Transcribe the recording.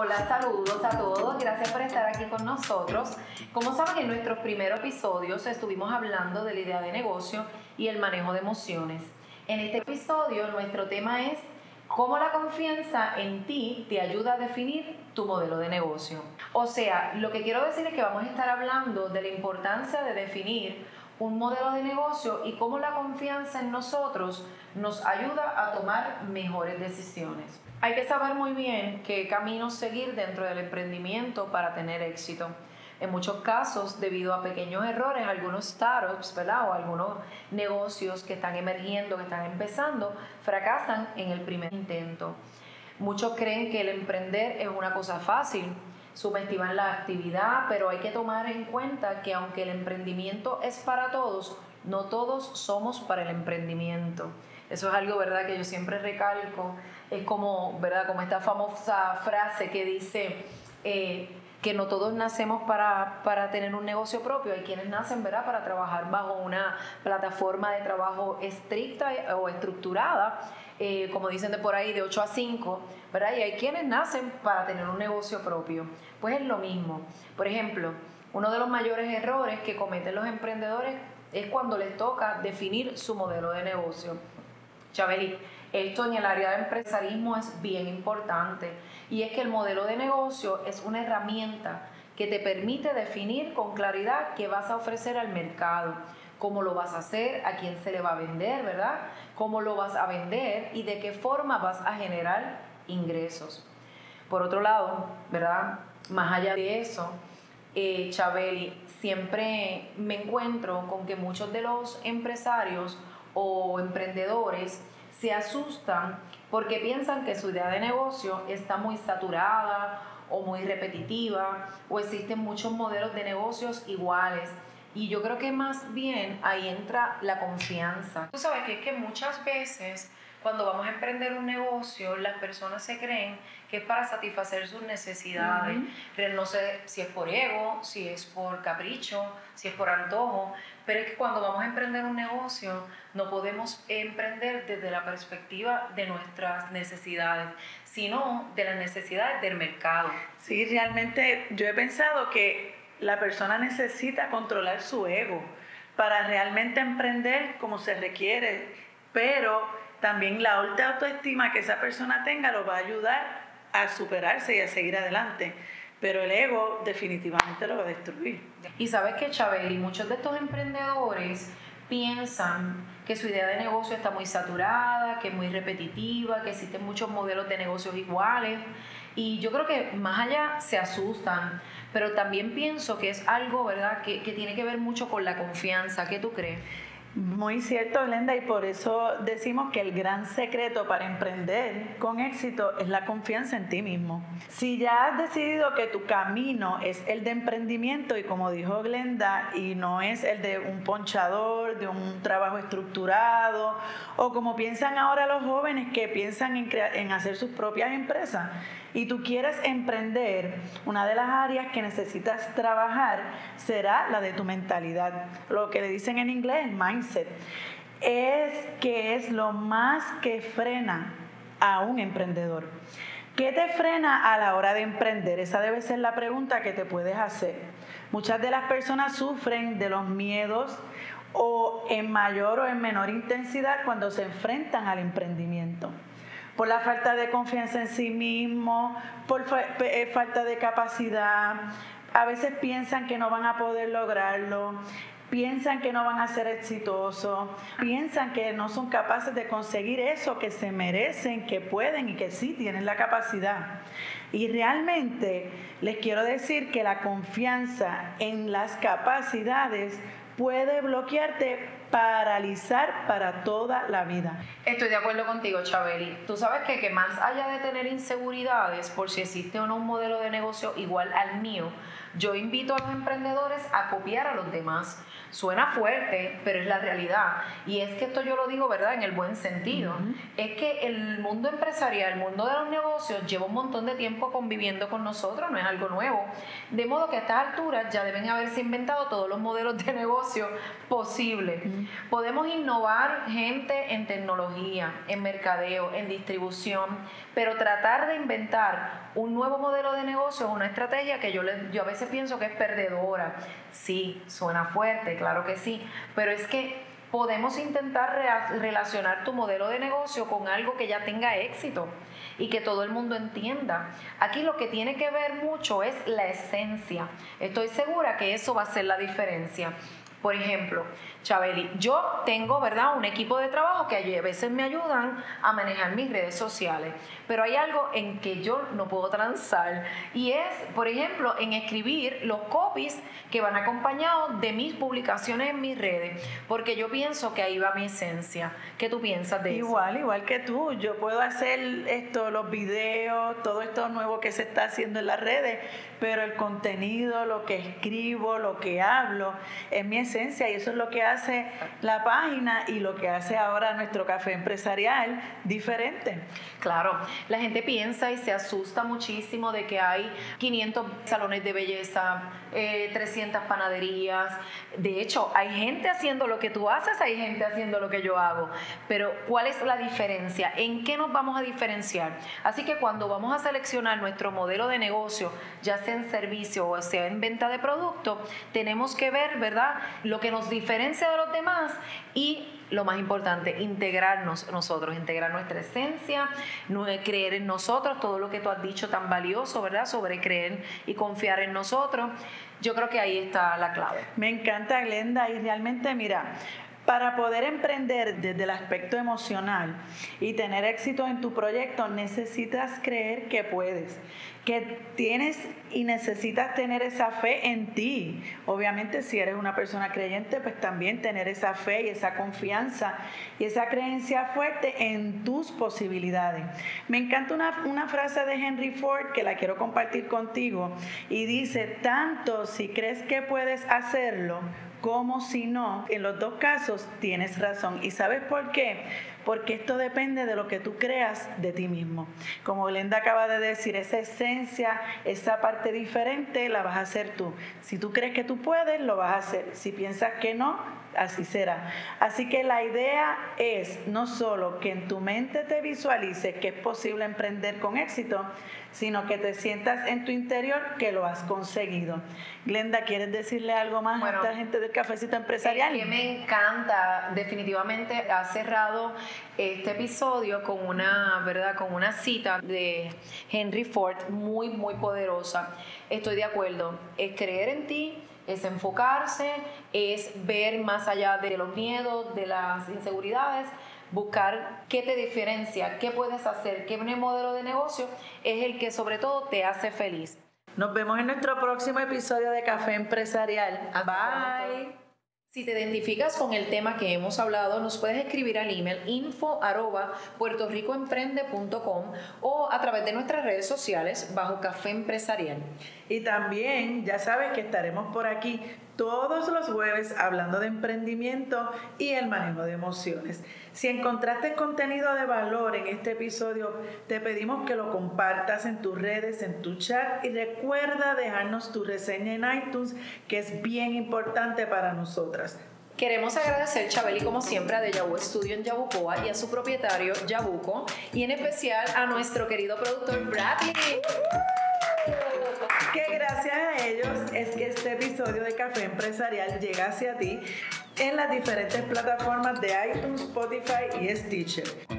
Hola, saludos a todos. Gracias por estar aquí con nosotros. Como saben, en nuestros primeros episodios estuvimos hablando de la idea de negocio y el manejo de emociones. En este episodio, nuestro tema es cómo la confianza en ti te ayuda a definir tu modelo de negocio. O sea, lo que quiero decir es que vamos a estar hablando de la importancia de definir un modelo de negocio y cómo la confianza en nosotros nos ayuda a tomar mejores decisiones. Hay que saber muy bien qué caminos seguir dentro del emprendimiento para tener éxito. En muchos casos, debido a pequeños errores, algunos startups ¿verdad? o algunos negocios que están emergiendo, que están empezando, fracasan en el primer intento. Muchos creen que el emprender es una cosa fácil, subestiman la actividad, pero hay que tomar en cuenta que aunque el emprendimiento es para todos, no todos somos para el emprendimiento. Eso es algo, ¿verdad?, que yo siempre recalco. Es como, ¿verdad?, como esta famosa frase que dice eh, que no todos nacemos para, para, tener un negocio propio. Hay quienes nacen, ¿verdad?, para trabajar bajo una plataforma de trabajo estricta o estructurada, eh, como dicen de por ahí, de 8 a 5, ¿verdad? Y hay quienes nacen para tener un negocio propio. Pues es lo mismo. Por ejemplo, uno de los mayores errores que cometen los emprendedores es cuando les toca definir su modelo de negocio. Chabeli, esto en el área de empresarismo es bien importante y es que el modelo de negocio es una herramienta que te permite definir con claridad qué vas a ofrecer al mercado, cómo lo vas a hacer, a quién se le va a vender, ¿verdad? Cómo lo vas a vender y de qué forma vas a generar ingresos. Por otro lado, ¿verdad? Más allá de eso, eh, Chabeli, siempre me encuentro con que muchos de los empresarios o emprendedores se asustan porque piensan que su idea de negocio está muy saturada o muy repetitiva o existen muchos modelos de negocios iguales. Y yo creo que más bien ahí entra la confianza. Tú sabes que es que muchas veces cuando vamos a emprender un negocio, las personas se creen que es para satisfacer sus necesidades. Pero no sé si es por ego, si es por capricho, si es por antojo. Pero es que cuando vamos a emprender un negocio, no podemos emprender desde la perspectiva de nuestras necesidades, sino de las necesidades del mercado. Sí, realmente yo he pensado que la persona necesita controlar su ego para realmente emprender como se requiere, pero también la alta autoestima que esa persona tenga lo va a ayudar a superarse y a seguir adelante. Pero el ego definitivamente lo va a destruir. Y sabes que, Chabeli, muchos de estos emprendedores piensan que su idea de negocio está muy saturada, que es muy repetitiva, que existen muchos modelos de negocios iguales. Y yo creo que más allá se asustan, pero también pienso que es algo, ¿verdad?, que, que tiene que ver mucho con la confianza. ¿Qué tú crees? Muy cierto, Glenda, y por eso decimos que el gran secreto para emprender con éxito es la confianza en ti mismo. Si ya has decidido que tu camino es el de emprendimiento y como dijo Glenda, y no es el de un ponchador, de un trabajo estructurado, o como piensan ahora los jóvenes que piensan en, en hacer sus propias empresas, y tú quieres emprender, una de las áreas que necesitas trabajar será la de tu mentalidad. Lo que le dicen en inglés, mindset. Es que es lo más que frena a un emprendedor. ¿Qué te frena a la hora de emprender? Esa debe ser la pregunta que te puedes hacer. Muchas de las personas sufren de los miedos o en mayor o en menor intensidad cuando se enfrentan al emprendimiento por la falta de confianza en sí mismo, por eh, falta de capacidad. A veces piensan que no van a poder lograrlo, piensan que no van a ser exitosos, piensan que no son capaces de conseguir eso que se merecen, que pueden y que sí tienen la capacidad. Y realmente les quiero decir que la confianza en las capacidades puede bloquearte paralizar para toda la vida. Estoy de acuerdo contigo, Chabeli. Tú sabes que, que más allá de tener inseguridades por si existe o no un modelo de negocio igual al mío, yo invito a los emprendedores a copiar a los demás. Suena fuerte, pero es la realidad. Y es que esto yo lo digo, ¿verdad? En el buen sentido. Es que el mundo empresarial, el mundo de los negocios, lleva un montón de tiempo conviviendo con nosotros, no es algo nuevo. De modo que a estas alturas ya deben haberse inventado todos los modelos de negocio posibles. Podemos innovar gente en tecnología, en mercadeo, en distribución, pero tratar de inventar un nuevo modelo de negocio es una estrategia que yo, a veces pienso que es perdedora. Sí, suena fuerte, claro que sí, pero es que podemos intentar relacionar tu modelo de negocio con algo que ya tenga éxito y que todo el mundo entienda. Aquí lo que tiene que ver mucho es la esencia. Estoy segura que eso va a ser la diferencia. Por ejemplo, Chabeli, yo tengo, ¿verdad?, un equipo de trabajo que a veces me ayudan a manejar mis redes sociales, pero hay algo en que yo no puedo transar y es, por ejemplo, en escribir los copies que van acompañados de mis publicaciones en mis redes, porque yo pienso que ahí va mi esencia. ¿Qué tú piensas de eso? Igual, igual que tú, yo puedo hacer esto, los videos, todo esto nuevo que se está haciendo en las redes, pero el contenido, lo que escribo, lo que hablo, es mi esencia y eso es lo que hace la página y lo que hace ahora nuestro café empresarial diferente. Claro, la gente piensa y se asusta muchísimo de que hay 500 salones de belleza, 300 eh, panaderías. De hecho, hay gente haciendo lo que tú haces, hay gente haciendo lo que yo hago. Pero, ¿cuál es la diferencia? ¿En qué nos vamos a diferenciar? Así que cuando vamos a seleccionar nuestro modelo de negocio, ya sea en servicio o sea en venta de producto, tenemos que ver, ¿verdad?, lo que nos diferencia de los demás y lo más importante, integrarnos nosotros, integrar nuestra esencia, creer en nosotros, todo lo que tú has dicho tan valioso, ¿verdad? Sobre creer y confiar en nosotros. Yo creo que ahí está la clave. Me encanta, Glenda, y realmente, mira, para poder emprender desde el aspecto emocional y tener éxito en tu proyecto, necesitas creer que puedes, que tienes y necesitas tener esa fe en ti. Obviamente si eres una persona creyente, pues también tener esa fe y esa confianza y esa creencia fuerte en tus posibilidades. Me encanta una, frase de Henry Ford que la quiero compartir contigo y dice, tanto si crees que puedes hacerlo, como si no, en los dos casos tienes razón. ¿Y sabes por qué? Porque esto depende de lo que tú creas de ti mismo. Como Glenda acaba de decir, esa esencia, esa parte diferente la vas a hacer tú. Si tú crees que tú puedes, lo vas a hacer. Si piensas que no, así será. Así que la idea es no solo que en tu mente te visualices que es posible emprender con éxito, sino que te sientas en tu interior que lo has conseguido. Glenda, ¿quieres decirle algo más a esta gente del cafecito empresarial? que me encanta, definitivamente ha cerrado este episodio con una, ¿verdad? Con una cita de Henry Ford muy, muy poderosa. Estoy de acuerdo, es creer en ti, es enfocarse, es ver más allá de los miedos, de las inseguridades, buscar qué te diferencia, qué puedes hacer, qué modelo de negocio es el que sobre todo te hace feliz. Nos vemos en nuestro próximo episodio de Café Empresarial. Bye. Si te identificas con el tema que hemos hablado, nos puedes escribir al email info o a través de nuestras redes sociales bajo Café Empresarial. Y también ya sabes que estaremos por aquí todos los jueves hablando de emprendimiento y el manejo de emociones. Si encontraste contenido de valor en este episodio, te pedimos que lo compartas en tus redes, en tu chat y recuerda dejarnos tu reseña en iTunes, que es bien importante para nosotras. Queremos agradecer Chabeli como siempre a Dejavu Studio en Yabucoa y a su propietario Yabuco y en especial a nuestro querido productor Bradley que gracias a ellos es que este episodio de Café Empresarial llega hacia ti en las diferentes plataformas de iTunes, Spotify y Stitcher.